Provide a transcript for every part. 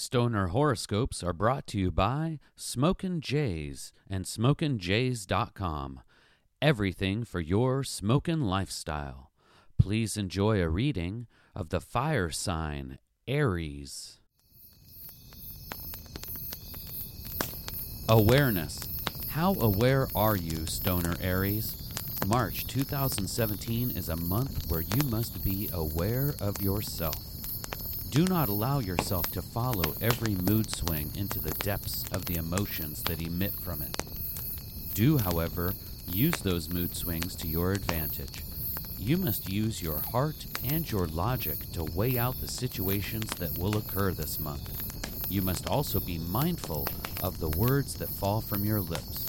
Stoner horoscopes are brought to you by Smokin' Jays and SmokinJays.com. Everything for your smokin' lifestyle. Please enjoy a reading of the fire sign Aries. Awareness. How aware are you, Stoner Aries? March 2017 is a month where you must be aware of yourself. Do not allow yourself to follow every mood swing into the depths of the emotions that emit from it. Do, however, use those mood swings to your advantage. You must use your heart and your logic to weigh out the situations that will occur this month. You must also be mindful of the words that fall from your lips.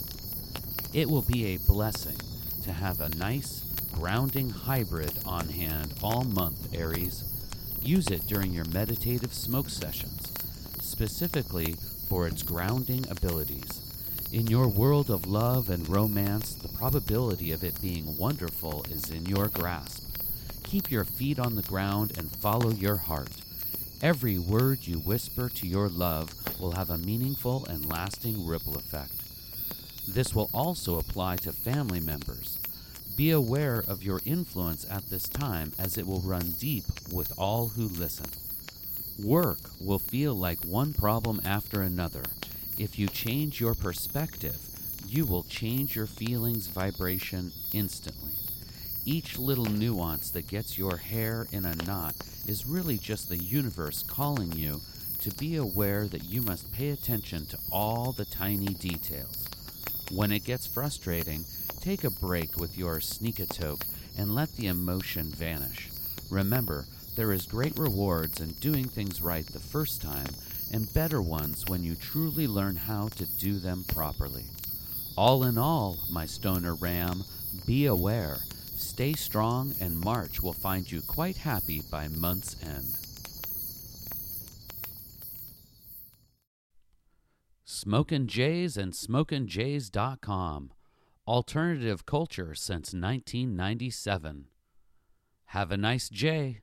It will be a blessing to have a nice, grounding hybrid on hand all month, Aries. Use it during your meditative smoke sessions, specifically for its grounding abilities. In your world of love and romance, the probability of it being wonderful is in your grasp. Keep your feet on the ground and follow your heart. Every word you whisper to your love will have a meaningful and lasting ripple effect. This will also apply to family members. Be aware of your influence at this time as it will run deep with all who listen. Work will feel like one problem after another. If you change your perspective, you will change your feelings vibration instantly. Each little nuance that gets your hair in a knot is really just the universe calling you to be aware that you must pay attention to all the tiny details. When it gets frustrating, take a break with your sneakatoke and let the emotion vanish. Remember, there is great rewards in doing things right the first time and better ones when you truly learn how to do them properly. All in all, my stoner ram, be aware. Stay strong, and March will find you quite happy by month's end. Smokin' Jays and SmokinJays.com. Alternative culture since 1997. Have a nice J.